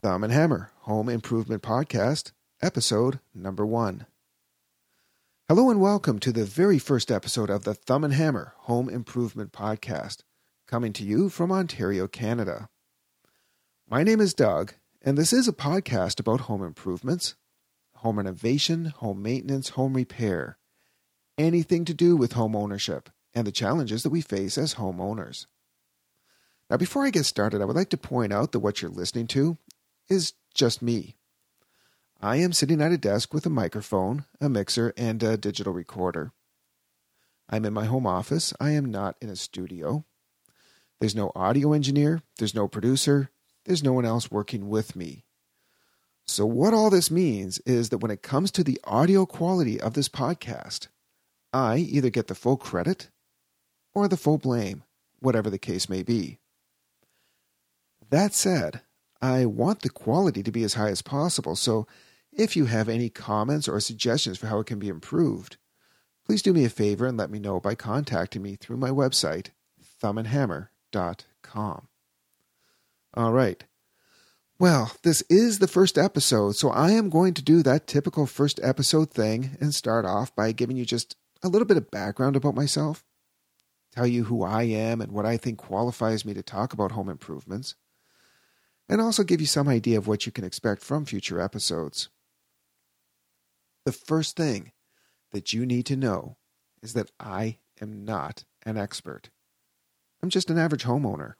Thumb and Hammer Home Improvement Podcast, episode number one. Hello and welcome to the very first episode of the Thumb and Hammer Home Improvement Podcast, coming to you from Ontario, Canada. My name is Doug, and this is a podcast about home improvements, home renovation, home maintenance, home repair, anything to do with home ownership and the challenges that we face as homeowners. Now, before I get started, I would like to point out that what you're listening to is just me. I am sitting at a desk with a microphone, a mixer, and a digital recorder. I'm in my home office. I am not in a studio. There's no audio engineer, there's no producer, there's no one else working with me. So, what all this means is that when it comes to the audio quality of this podcast, I either get the full credit or the full blame, whatever the case may be. That said, I want the quality to be as high as possible, so if you have any comments or suggestions for how it can be improved, please do me a favor and let me know by contacting me through my website, thumbandhammer.com. All right. Well, this is the first episode, so I am going to do that typical first episode thing and start off by giving you just a little bit of background about myself, tell you who I am and what I think qualifies me to talk about home improvements and also give you some idea of what you can expect from future episodes. The first thing that you need to know is that I am not an expert. I'm just an average homeowner.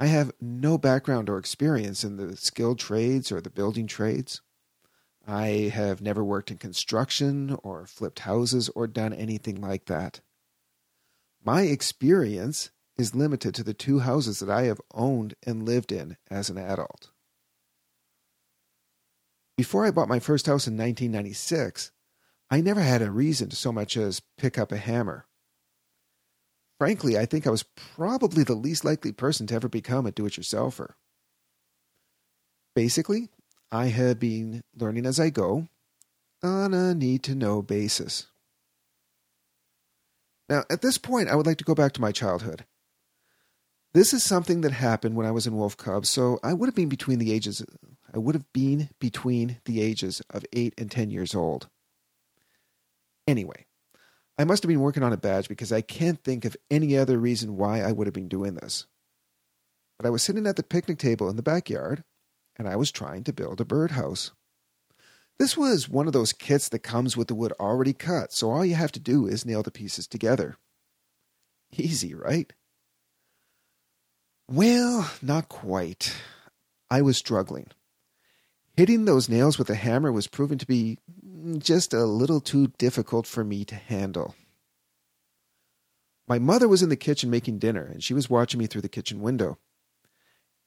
I have no background or experience in the skilled trades or the building trades. I have never worked in construction or flipped houses or done anything like that. My experience is limited to the two houses that I have owned and lived in as an adult. Before I bought my first house in 1996, I never had a reason to so much as pick up a hammer. Frankly, I think I was probably the least likely person to ever become a do it yourselfer. Basically, I had been learning as I go on a need to know basis. Now, at this point, I would like to go back to my childhood. This is something that happened when I was in Wolf Cub, so I would have been between the ages I would have been between the ages of 8 and 10 years old. Anyway, I must have been working on a badge because I can't think of any other reason why I would have been doing this. But I was sitting at the picnic table in the backyard and I was trying to build a birdhouse. This was one of those kits that comes with the wood already cut, so all you have to do is nail the pieces together. Easy, right? Well, not quite. I was struggling. Hitting those nails with a hammer was proving to be just a little too difficult for me to handle. My mother was in the kitchen making dinner, and she was watching me through the kitchen window.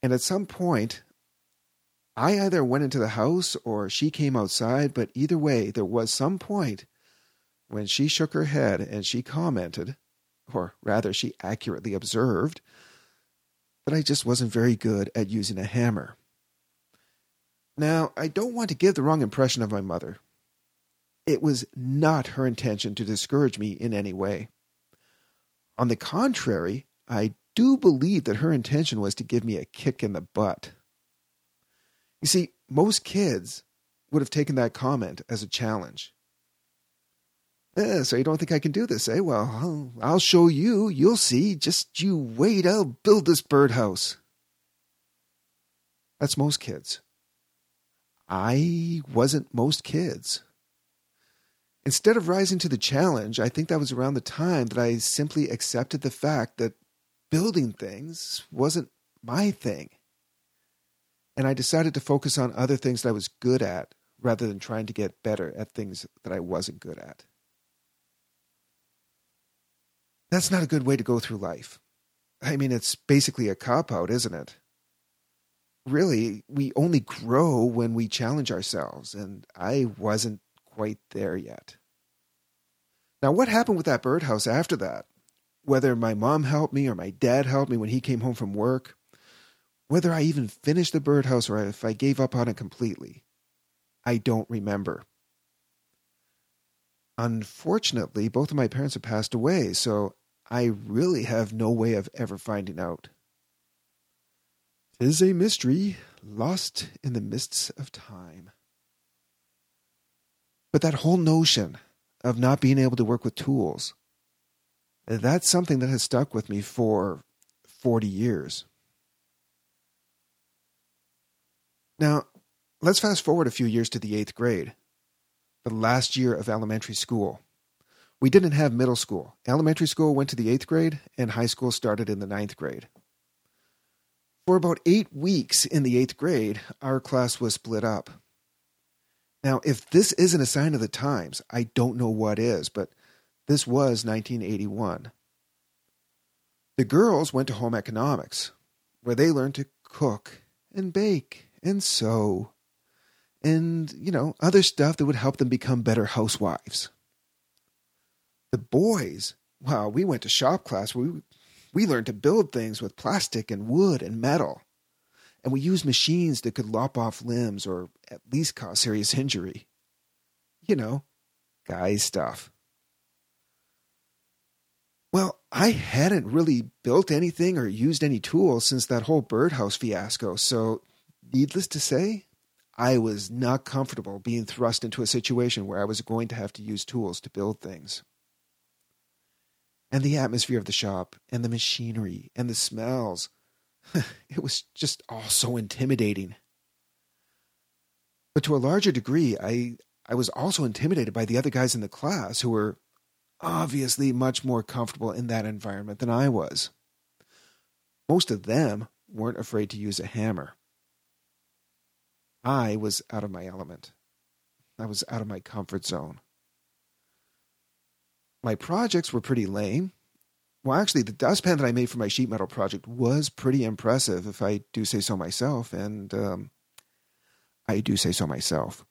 And at some point, I either went into the house or she came outside, but either way, there was some point when she shook her head and she commented, or rather, she accurately observed, but I just wasn't very good at using a hammer. Now, I don't want to give the wrong impression of my mother. It was not her intention to discourage me in any way. On the contrary, I do believe that her intention was to give me a kick in the butt. You see, most kids would have taken that comment as a challenge. So you don't think I can do this, eh? Well, I'll, I'll show you. You'll see. Just you wait. I'll build this birdhouse. That's most kids. I wasn't most kids. Instead of rising to the challenge, I think that was around the time that I simply accepted the fact that building things wasn't my thing. And I decided to focus on other things that I was good at rather than trying to get better at things that I wasn't good at. That's not a good way to go through life. I mean, it's basically a cop out, isn't it? Really, we only grow when we challenge ourselves, and I wasn't quite there yet. Now, what happened with that birdhouse after that? Whether my mom helped me or my dad helped me when he came home from work, whether I even finished the birdhouse or if I gave up on it completely, I don't remember. Unfortunately, both of my parents have passed away, so I really have no way of ever finding out. Tis a mystery, lost in the mists of time. But that whole notion of not being able to work with tools, that's something that has stuck with me for 40 years. Now, let's fast forward a few years to the eighth grade, the last year of elementary school. We didn't have middle school. Elementary school went to the eighth grade, and high school started in the ninth grade. For about eight weeks in the eighth grade, our class was split up. Now, if this isn't a sign of the times, I don't know what is, but this was 1981. The girls went to home economics, where they learned to cook and bake and sew and, you know, other stuff that would help them become better housewives. The boys, well, we went to shop class we, we learned to build things with plastic and wood and metal. And we used machines that could lop off limbs or at least cause serious injury. You know, guy stuff. Well, I hadn't really built anything or used any tools since that whole birdhouse fiasco, so needless to say, I was not comfortable being thrust into a situation where I was going to have to use tools to build things. And the atmosphere of the shop, and the machinery, and the smells, it was just all so intimidating. But to a larger degree, I, I was also intimidated by the other guys in the class who were obviously much more comfortable in that environment than I was. Most of them weren't afraid to use a hammer. I was out of my element. I was out of my comfort zone. My projects were pretty lame. Well, actually, the dustpan that I made for my sheet metal project was pretty impressive, if I do say so myself, and um, I do say so myself.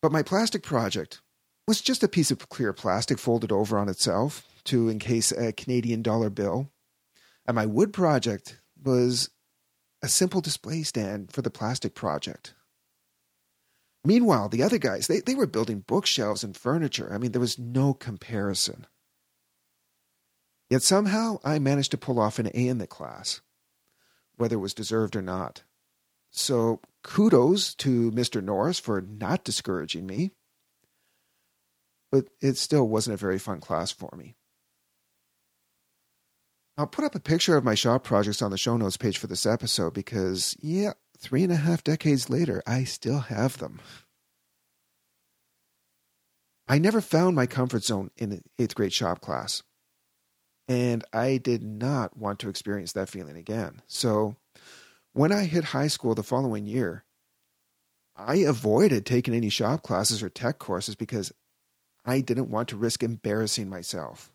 But my plastic project was just a piece of clear plastic folded over on itself to encase a Canadian dollar bill. And my wood project was a simple display stand for the plastic project. Meanwhile, the other guys, they, they were building bookshelves and furniture. I mean, there was no comparison. Yet somehow I managed to pull off an A in the class, whether it was deserved or not. So kudos to Mr. Norris for not discouraging me but it still wasn't a very fun class for me. I'll put up a picture of my shop projects on the show notes page for this episode because, yeah, three and a half decades later, I still have them. I never found my comfort zone in eighth grade shop class, and I did not want to experience that feeling again. So, when I hit high school the following year, I avoided taking any shop classes or tech courses because I didn't want to risk embarrassing myself.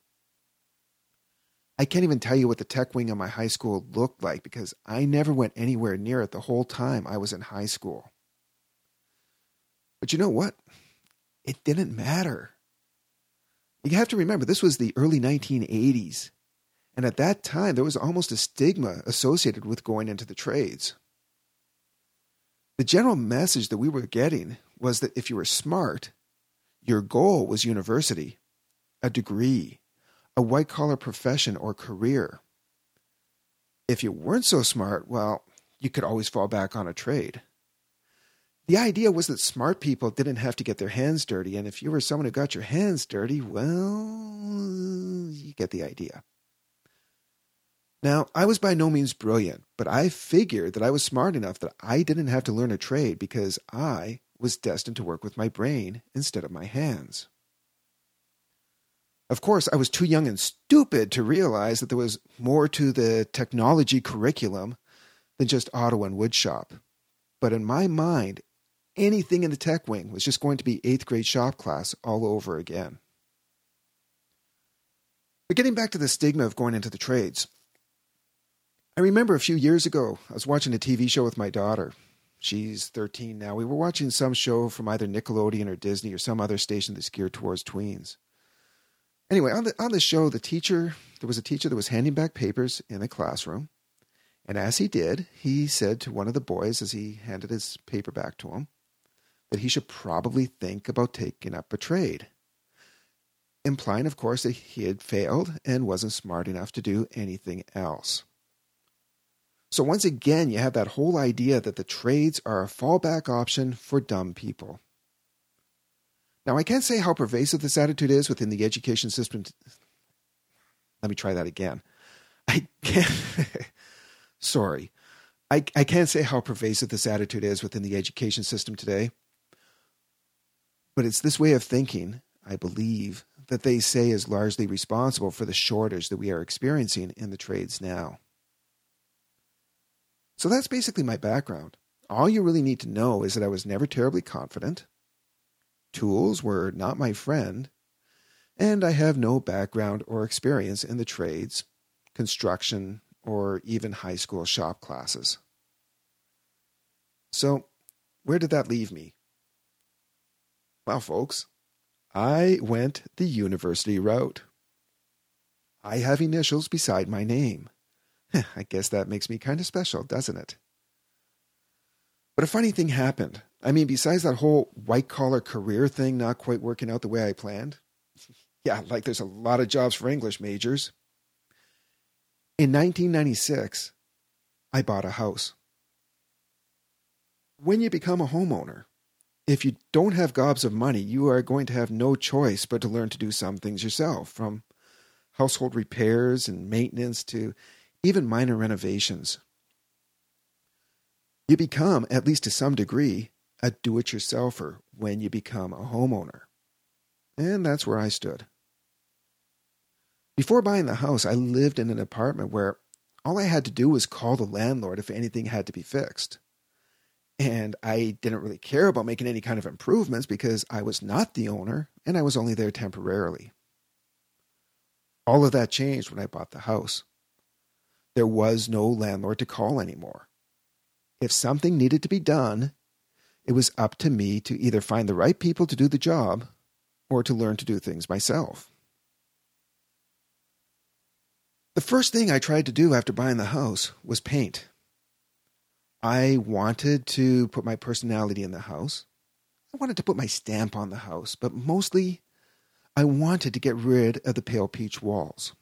I can't even tell you what the tech wing of my high school looked like because I never went anywhere near it the whole time I was in high school. But you know what? It didn't matter. You have to remember, this was the early 1980s. And at that time, there was almost a stigma associated with going into the trades. The general message that we were getting was that if you were smart, your goal was university, a degree, a white collar profession or career. If you weren't so smart, well, you could always fall back on a trade. The idea was that smart people didn't have to get their hands dirty, and if you were someone who got your hands dirty, well, you get the idea. Now, I was by no means brilliant, but I figured that I was smart enough that I didn't have to learn a trade because I was destined to work with my brain instead of my hands. Of course, I was too young and stupid to realize that there was more to the technology curriculum than just auto and woodshop. But in my mind, anything in the tech wing was just going to be eighth grade shop class all over again. But getting back to the stigma of going into the trades, I remember a few years ago, I was watching a TV show with my daughter, She's 13 now. We were watching some show from either Nickelodeon or Disney or some other station that's geared towards tweens. Anyway, on the on the show, the teacher there was a teacher that was handing back papers in the classroom, and as he did, he said to one of the boys as he handed his paper back to him that he should probably think about taking up a trade. Implying, of course, that he had failed and wasn't smart enough to do anything else. So, once again, you have that whole idea that the trades are a fallback option for dumb people. Now, I can't say how pervasive this attitude is within the education system. Let me try that again. I can't. sorry. I, I can't say how pervasive this attitude is within the education system today. But it's this way of thinking, I believe, that they say is largely responsible for the shortage that we are experiencing in the trades now. So that's basically my background. All you really need to know is that I was never terribly confident. Tools were not my friend. And I have no background or experience in the trades, construction, or even high school shop classes. So, where did that leave me? Well, folks, I went the university route. I have initials beside my name. I guess that makes me kind of special, doesn't it? But a funny thing happened. I mean, besides that whole white collar career thing not quite working out the way I planned, yeah, like there's a lot of jobs for English majors. In 1996, I bought a house. When you become a homeowner, if you don't have gobs of money, you are going to have no choice but to learn to do some things yourself, from household repairs and maintenance to even minor renovations. You become, at least to some degree, a do it yourselfer when you become a homeowner. And that's where I stood. Before buying the house, I lived in an apartment where all I had to do was call the landlord if anything had to be fixed. And I didn't really care about making any kind of improvements because I was not the owner and I was only there temporarily. All of that changed when I bought the house there was no landlord to call anymore. If something needed to be done, it was up to me to either find the right people to do the job or to learn to do things myself. The first thing I tried to do after buying the house was paint. I wanted to put my personality in the house. I wanted to put my stamp on the house, but mostly I wanted to get rid of the pale peach walls.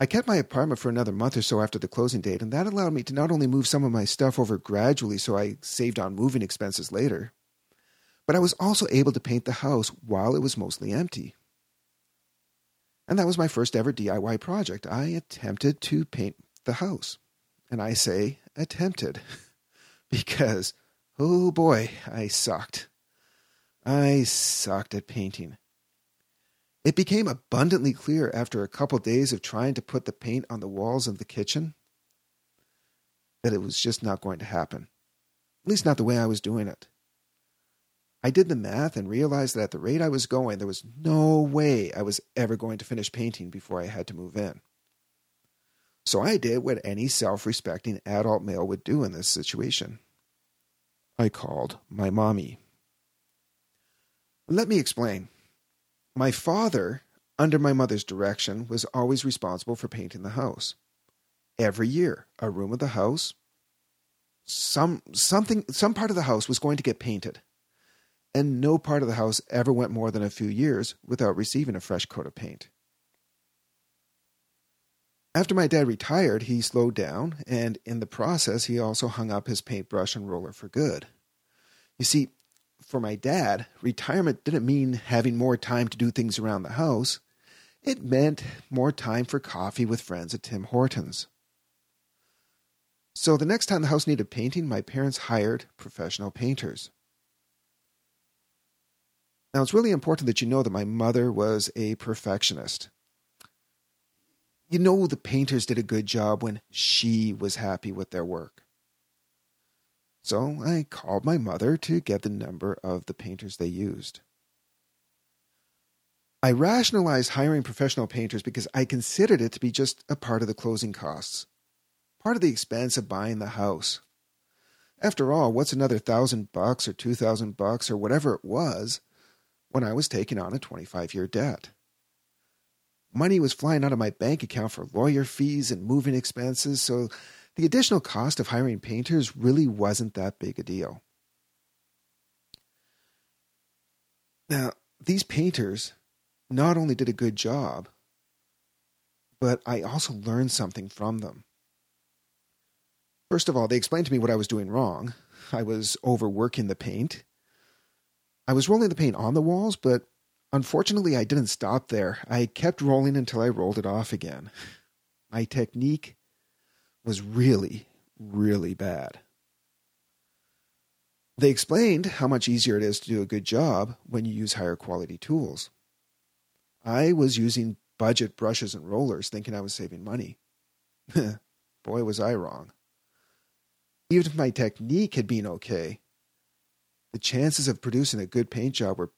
I kept my apartment for another month or so after the closing date, and that allowed me to not only move some of my stuff over gradually so I saved on moving expenses later, but I was also able to paint the house while it was mostly empty. And that was my first ever DIY project. I attempted to paint the house. And I say attempted because, oh boy, I sucked. I sucked at painting. It became abundantly clear after a couple days of trying to put the paint on the walls of the kitchen that it was just not going to happen. At least not the way I was doing it. I did the math and realized that at the rate I was going, there was no way I was ever going to finish painting before I had to move in. So I did what any self respecting adult male would do in this situation. I called my mommy. Let me explain. My father, under my mother's direction, was always responsible for painting the house. Every year, a room of the house, some something some part of the house was going to get painted. And no part of the house ever went more than a few years without receiving a fresh coat of paint. After my dad retired, he slowed down, and in the process, he also hung up his paintbrush and roller for good. You see, for my dad, retirement didn't mean having more time to do things around the house. It meant more time for coffee with friends at Tim Hortons. So the next time the house needed painting, my parents hired professional painters. Now, it's really important that you know that my mother was a perfectionist. You know, the painters did a good job when she was happy with their work. So I called my mother to get the number of the painters they used. I rationalized hiring professional painters because I considered it to be just a part of the closing costs, part of the expense of buying the house. After all, what's another thousand bucks or two thousand bucks or whatever it was when I was taking on a 25 year debt? Money was flying out of my bank account for lawyer fees and moving expenses, so the additional cost of hiring painters really wasn't that big a deal. Now, these painters not only did a good job, but I also learned something from them. First of all, they explained to me what I was doing wrong. I was overworking the paint. I was rolling the paint on the walls, but unfortunately, I didn't stop there. I kept rolling until I rolled it off again. My technique was really, really bad. They explained how much easier it is to do a good job when you use higher quality tools. I was using budget brushes and rollers thinking I was saving money. Boy, was I wrong. Even if my technique had been okay, the chances of producing a good paint job were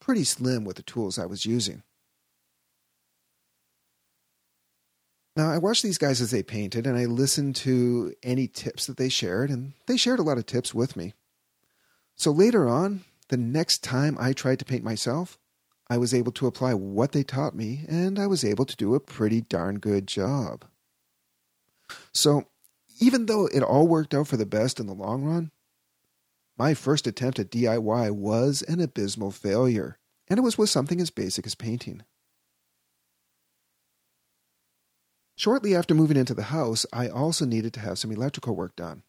pretty slim with the tools I was using. Now, I watched these guys as they painted, and I listened to any tips that they shared, and they shared a lot of tips with me. So later on, the next time I tried to paint myself, I was able to apply what they taught me, and I was able to do a pretty darn good job. So, even though it all worked out for the best in the long run, my first attempt at DIY was an abysmal failure, and it was with something as basic as painting. Shortly after moving into the house, I also needed to have some electrical work done.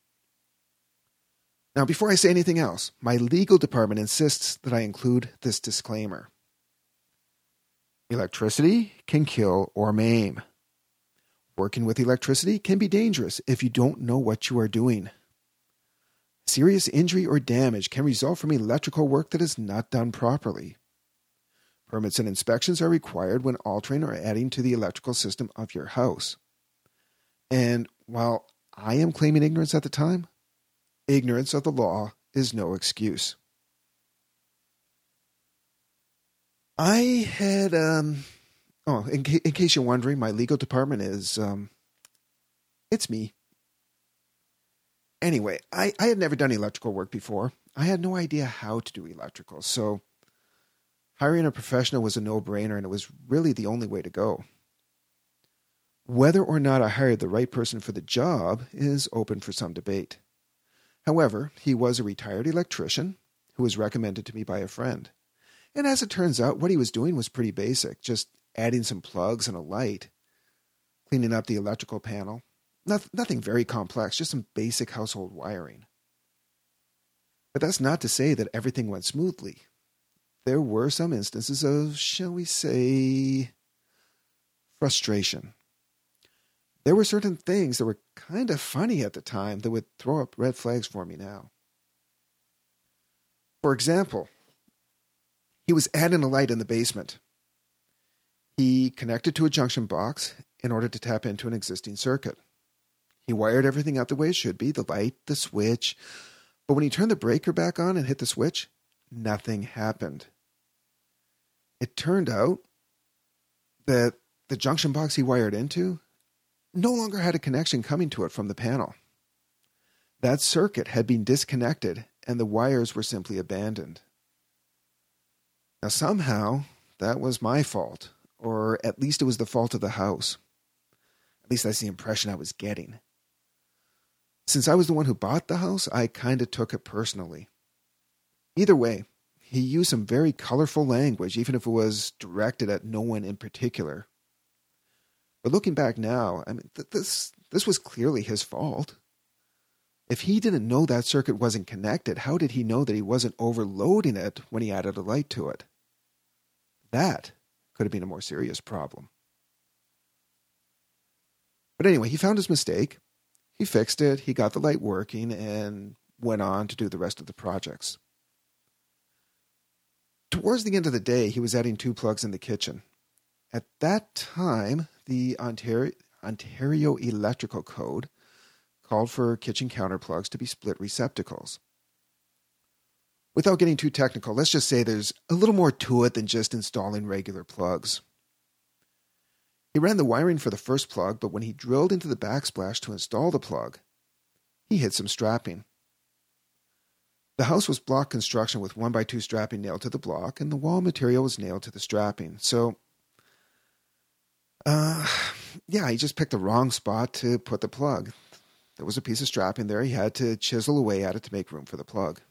Now, before I say anything else, my legal department insists that I include this disclaimer Electricity can kill or maim. Working with electricity can be dangerous if you don't know what you are doing. Serious injury or damage can result from electrical work that is not done properly. Permits and inspections are required when altering or adding to the electrical system of your house. And while I am claiming ignorance at the time, Ignorance of the law is no excuse. I had, um, oh, in, ca- in case you're wondering, my legal department is, um, it's me. Anyway, I, I had never done electrical work before. I had no idea how to do electrical, so hiring a professional was a no brainer and it was really the only way to go. Whether or not I hired the right person for the job is open for some debate. However, he was a retired electrician who was recommended to me by a friend. And as it turns out, what he was doing was pretty basic just adding some plugs and a light, cleaning up the electrical panel. nothing very complex, just some basic household wiring. But that's not to say that everything went smoothly. There were some instances of, shall we say, frustration there were certain things that were kind of funny at the time that would throw up red flags for me now. For example, he was adding a light in the basement. He connected to a junction box in order to tap into an existing circuit. He wired everything up the way it should be the light, the switch. But when he turned the breaker back on and hit the switch, nothing happened. It turned out that the junction box he wired into no longer had a connection coming to it from the panel. That circuit had been disconnected and the wires were simply abandoned. Now, somehow, that was my fault, or at least it was the fault of the house. At least that's the impression I was getting. Since I was the one who bought the house, I kind of took it personally. Either way, he used some very colorful language, even if it was directed at no one in particular. But looking back now, I mean, th- this this was clearly his fault. If he didn't know that circuit wasn't connected, how did he know that he wasn't overloading it when he added a light to it? That could have been a more serious problem. But anyway, he found his mistake. He fixed it, he got the light working, and went on to do the rest of the projects. Towards the end of the day, he was adding two plugs in the kitchen. At that time, the Ontario, Ontario Electrical Code called for kitchen counter plugs to be split receptacles. Without getting too technical, let's just say there's a little more to it than just installing regular plugs. He ran the wiring for the first plug, but when he drilled into the backsplash to install the plug, he hit some strapping. The house was block construction with 1 by 2 strapping nailed to the block, and the wall material was nailed to the strapping, so uh, yeah, he just picked the wrong spot to put the plug. There was a piece of strap in there. He had to chisel away at it to make room for the plug.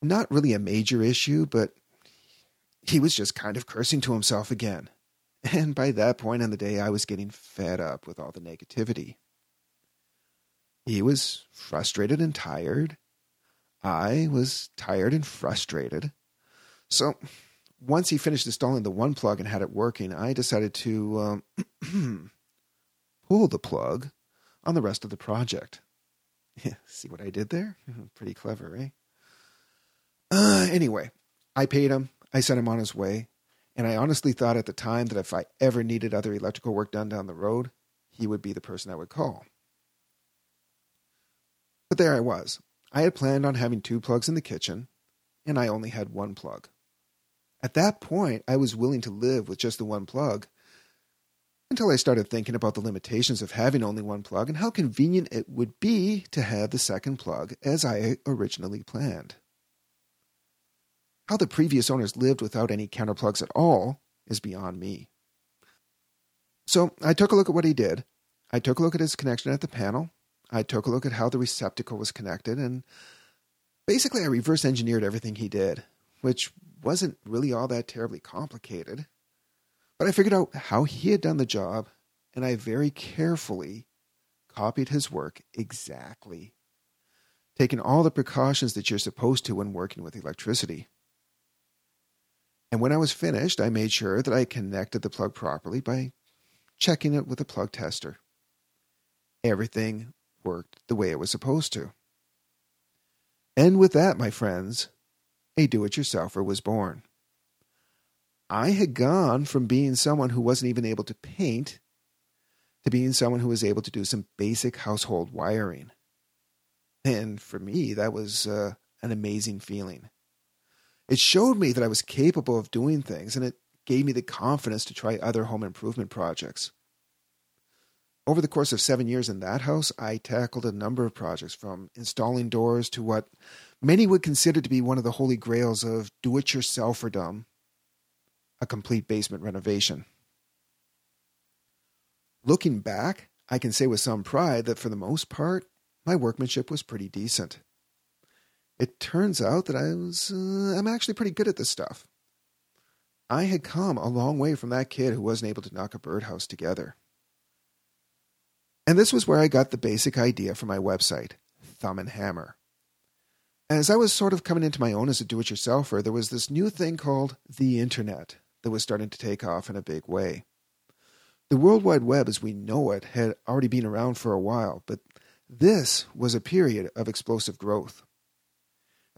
Not really a major issue, but he was just kind of cursing to himself again. And by that point in the day, I was getting fed up with all the negativity. He was frustrated and tired. I was tired and frustrated. So once he finished installing the one plug and had it working, I decided to um, pull the plug on the rest of the project. See what I did there? Pretty clever, eh? Uh, anyway, I paid him. I sent him on his way. And I honestly thought at the time that if I ever needed other electrical work done down the road, he would be the person I would call. There I was. I had planned on having two plugs in the kitchen, and I only had one plug. At that point, I was willing to live with just the one plug until I started thinking about the limitations of having only one plug and how convenient it would be to have the second plug as I originally planned. How the previous owners lived without any counterplugs at all is beyond me. So I took a look at what he did. I took a look at his connection at the panel. I took a look at how the receptacle was connected, and basically I reverse engineered everything he did, which wasn't really all that terribly complicated. But I figured out how he had done the job, and I very carefully copied his work exactly, taking all the precautions that you're supposed to when working with electricity. And when I was finished, I made sure that I connected the plug properly by checking it with a plug tester. Everything worked the way it was supposed to. And with that, my friends, a do it yourselfer was born. I had gone from being someone who wasn't even able to paint to being someone who was able to do some basic household wiring. And for me, that was uh, an amazing feeling. It showed me that I was capable of doing things, and it gave me the confidence to try other home improvement projects. Over the course of seven years in that house, I tackled a number of projects from installing doors to what many would consider to be one of the holy grails of do it yourselferdom a complete basement renovation. Looking back, I can say with some pride that for the most part, my workmanship was pretty decent it turns out that I was uh, I'm actually pretty good at this stuff. I had come a long way from that kid who wasn't able to knock a birdhouse together. And this was where I got the basic idea for my website, Thumb and Hammer. As I was sort of coming into my own as a do it yourselfer, there was this new thing called the Internet that was starting to take off in a big way. The World Wide Web as we know it had already been around for a while, but this was a period of explosive growth.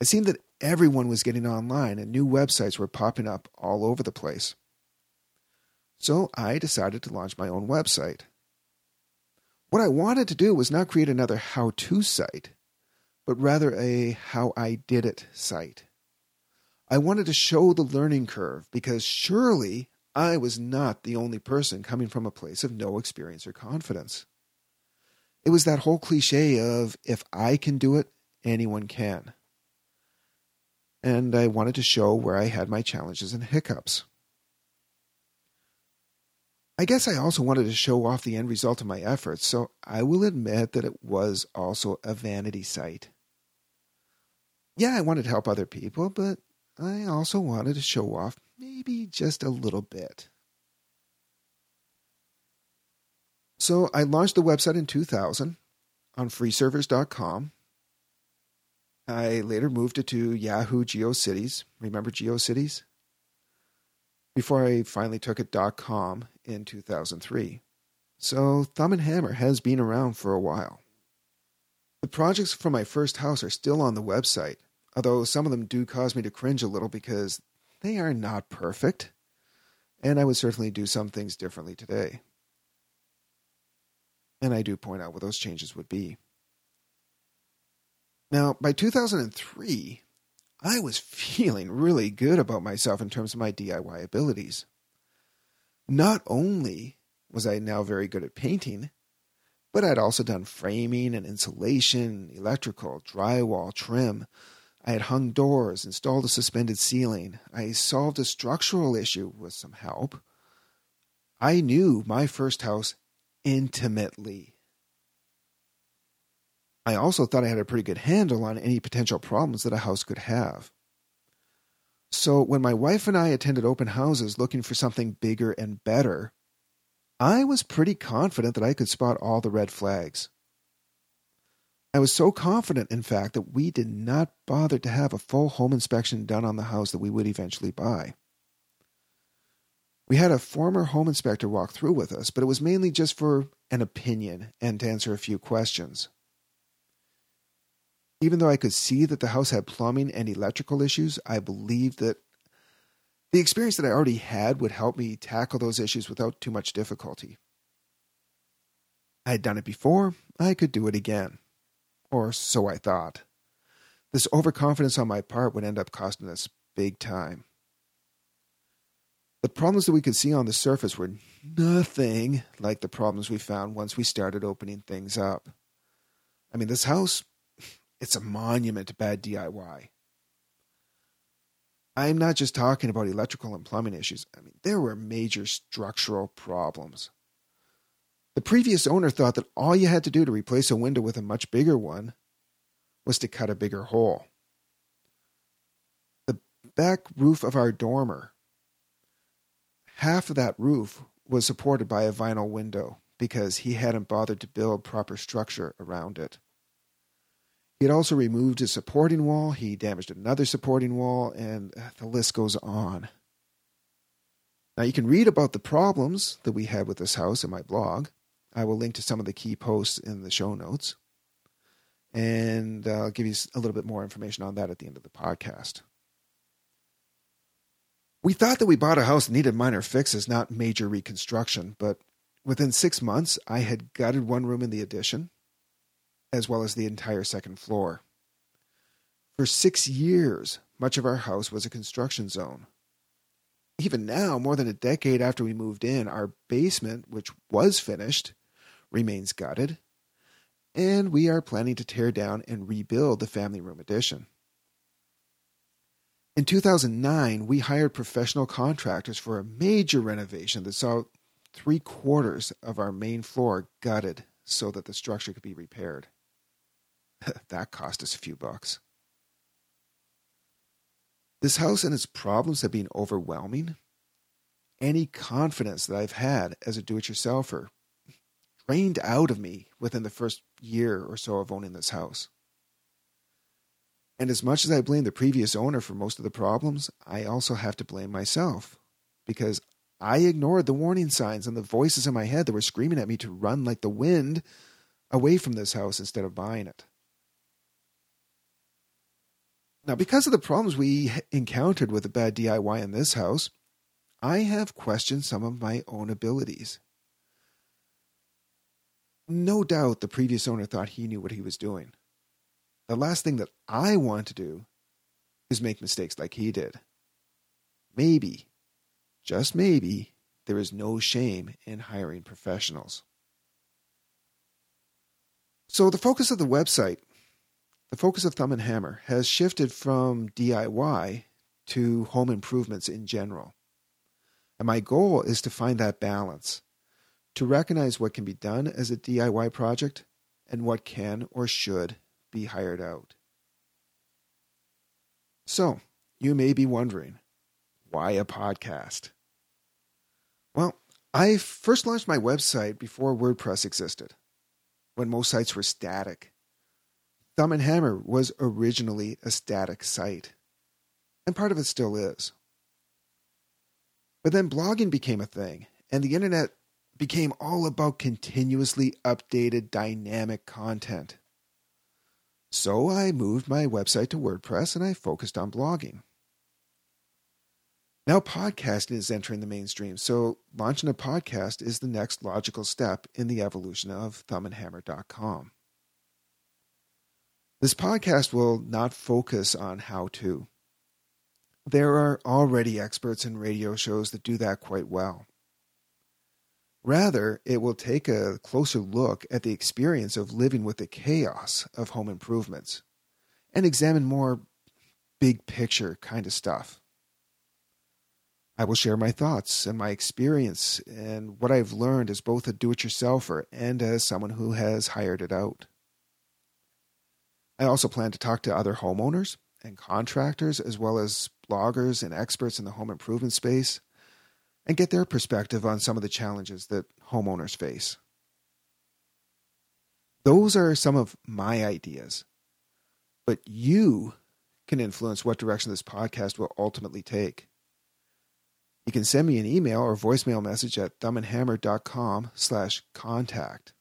It seemed that everyone was getting online and new websites were popping up all over the place. So I decided to launch my own website. What I wanted to do was not create another how to site, but rather a how I did it site. I wanted to show the learning curve because surely I was not the only person coming from a place of no experience or confidence. It was that whole cliche of if I can do it, anyone can and I wanted to show where I had my challenges and hiccups. I guess I also wanted to show off the end result of my efforts, so I will admit that it was also a vanity site. Yeah, I wanted to help other people, but I also wanted to show off maybe just a little bit. So I launched the website in 2000 on freeservers.com I later moved it to Yahoo GeoCities. Remember GeoCities? Before I finally took it .com in 2003. So Thumb and Hammer has been around for a while. The projects from my first house are still on the website, although some of them do cause me to cringe a little because they are not perfect, and I would certainly do some things differently today. And I do point out what those changes would be. Now, by 2003, I was feeling really good about myself in terms of my DIY abilities. Not only was I now very good at painting, but I'd also done framing and insulation, electrical, drywall, trim. I had hung doors, installed a suspended ceiling. I solved a structural issue with some help. I knew my first house intimately. I also thought I had a pretty good handle on any potential problems that a house could have. So when my wife and I attended open houses looking for something bigger and better, I was pretty confident that I could spot all the red flags. I was so confident, in fact, that we did not bother to have a full home inspection done on the house that we would eventually buy. We had a former home inspector walk through with us, but it was mainly just for an opinion and to answer a few questions. Even though I could see that the house had plumbing and electrical issues, I believed that the experience that I already had would help me tackle those issues without too much difficulty. I had done it before, I could do it again. Or so I thought. This overconfidence on my part would end up costing us big time. The problems that we could see on the surface were nothing like the problems we found once we started opening things up. I mean, this house, it's a monument to bad DIY. I'm not just talking about electrical and plumbing issues. I mean, there were major structural problems. The previous owner thought that all you had to do to replace a window with a much bigger one was to cut a bigger hole. The back roof of our dormer, half of that roof was supported by a vinyl window because he hadn't bothered to build proper structure around it. He had also removed a supporting wall, he damaged another supporting wall, and uh, the list goes on. Now, you can read about the problems that we had with this house in my blog. I will link to some of the key posts in the show notes. And uh, I'll give you a little bit more information on that at the end of the podcast. We thought that we bought a house that needed minor fixes, not major reconstruction, but within six months, I had gutted one room in the addition, as well as the entire second floor. For six years, much of our house was a construction zone even now, more than a decade after we moved in, our basement, which was finished, remains gutted, and we are planning to tear down and rebuild the family room addition. In 2009, we hired professional contractors for a major renovation that saw three quarters of our main floor gutted so that the structure could be repaired. that cost us a few bucks. This house and its problems have been overwhelming. Any confidence that I've had as a do it yourselfer drained out of me within the first year or so of owning this house. And as much as I blame the previous owner for most of the problems, I also have to blame myself because I ignored the warning signs and the voices in my head that were screaming at me to run like the wind away from this house instead of buying it. Now, because of the problems we encountered with the bad DIY in this house, I have questioned some of my own abilities. No doubt the previous owner thought he knew what he was doing. The last thing that I want to do is make mistakes like he did. Maybe, just maybe, there is no shame in hiring professionals. So, the focus of the website, the focus of Thumb and Hammer, has shifted from DIY to home improvements in general. And my goal is to find that balance to recognize what can be done as a DIY project and what can or should be hired out. So, you may be wondering, why a podcast? Well, I first launched my website before WordPress existed, when most sites were static. Thumb and Hammer was originally a static site, and part of it still is. But then blogging became a thing, and the internet became all about continuously updated dynamic content. So I moved my website to WordPress and I focused on blogging. Now, podcasting is entering the mainstream, so launching a podcast is the next logical step in the evolution of thumbandhammer.com. This podcast will not focus on how to. There are already experts in radio shows that do that quite well. Rather, it will take a closer look at the experience of living with the chaos of home improvements and examine more big picture kind of stuff. I will share my thoughts and my experience and what I've learned as both a do it yourselfer and as someone who has hired it out. I also plan to talk to other homeowners and contractors, as well as bloggers and experts in the home improvement space and get their perspective on some of the challenges that homeowners face. Those are some of my ideas. But you can influence what direction this podcast will ultimately take. You can send me an email or voicemail message at thumbandhammer.com slash contact.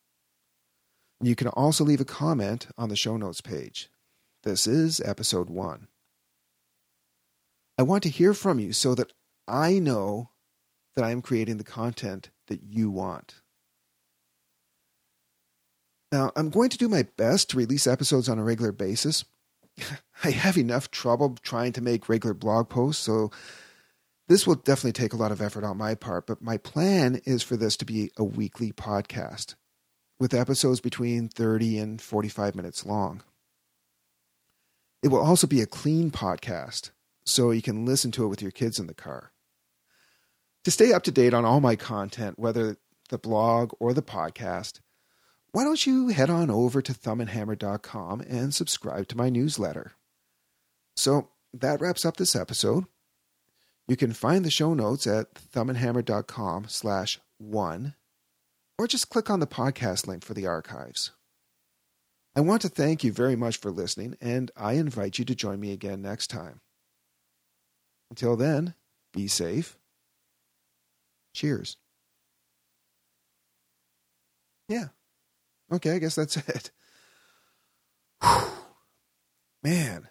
You can also leave a comment on the show notes page. This is episode one. I want to hear from you so that I know that I am creating the content that you want. Now, I'm going to do my best to release episodes on a regular basis. I have enough trouble trying to make regular blog posts, so this will definitely take a lot of effort on my part, but my plan is for this to be a weekly podcast with episodes between 30 and 45 minutes long. It will also be a clean podcast, so you can listen to it with your kids in the car. To stay up to date on all my content, whether the blog or the podcast, why don't you head on over to thumbandhammer.com and subscribe to my newsletter? So that wraps up this episode. You can find the show notes at thumbandhammer.com slash one, or just click on the podcast link for the archives. I want to thank you very much for listening, and I invite you to join me again next time. Until then, be safe. Cheers. Yeah. Okay, I guess that's it. Whew. Man.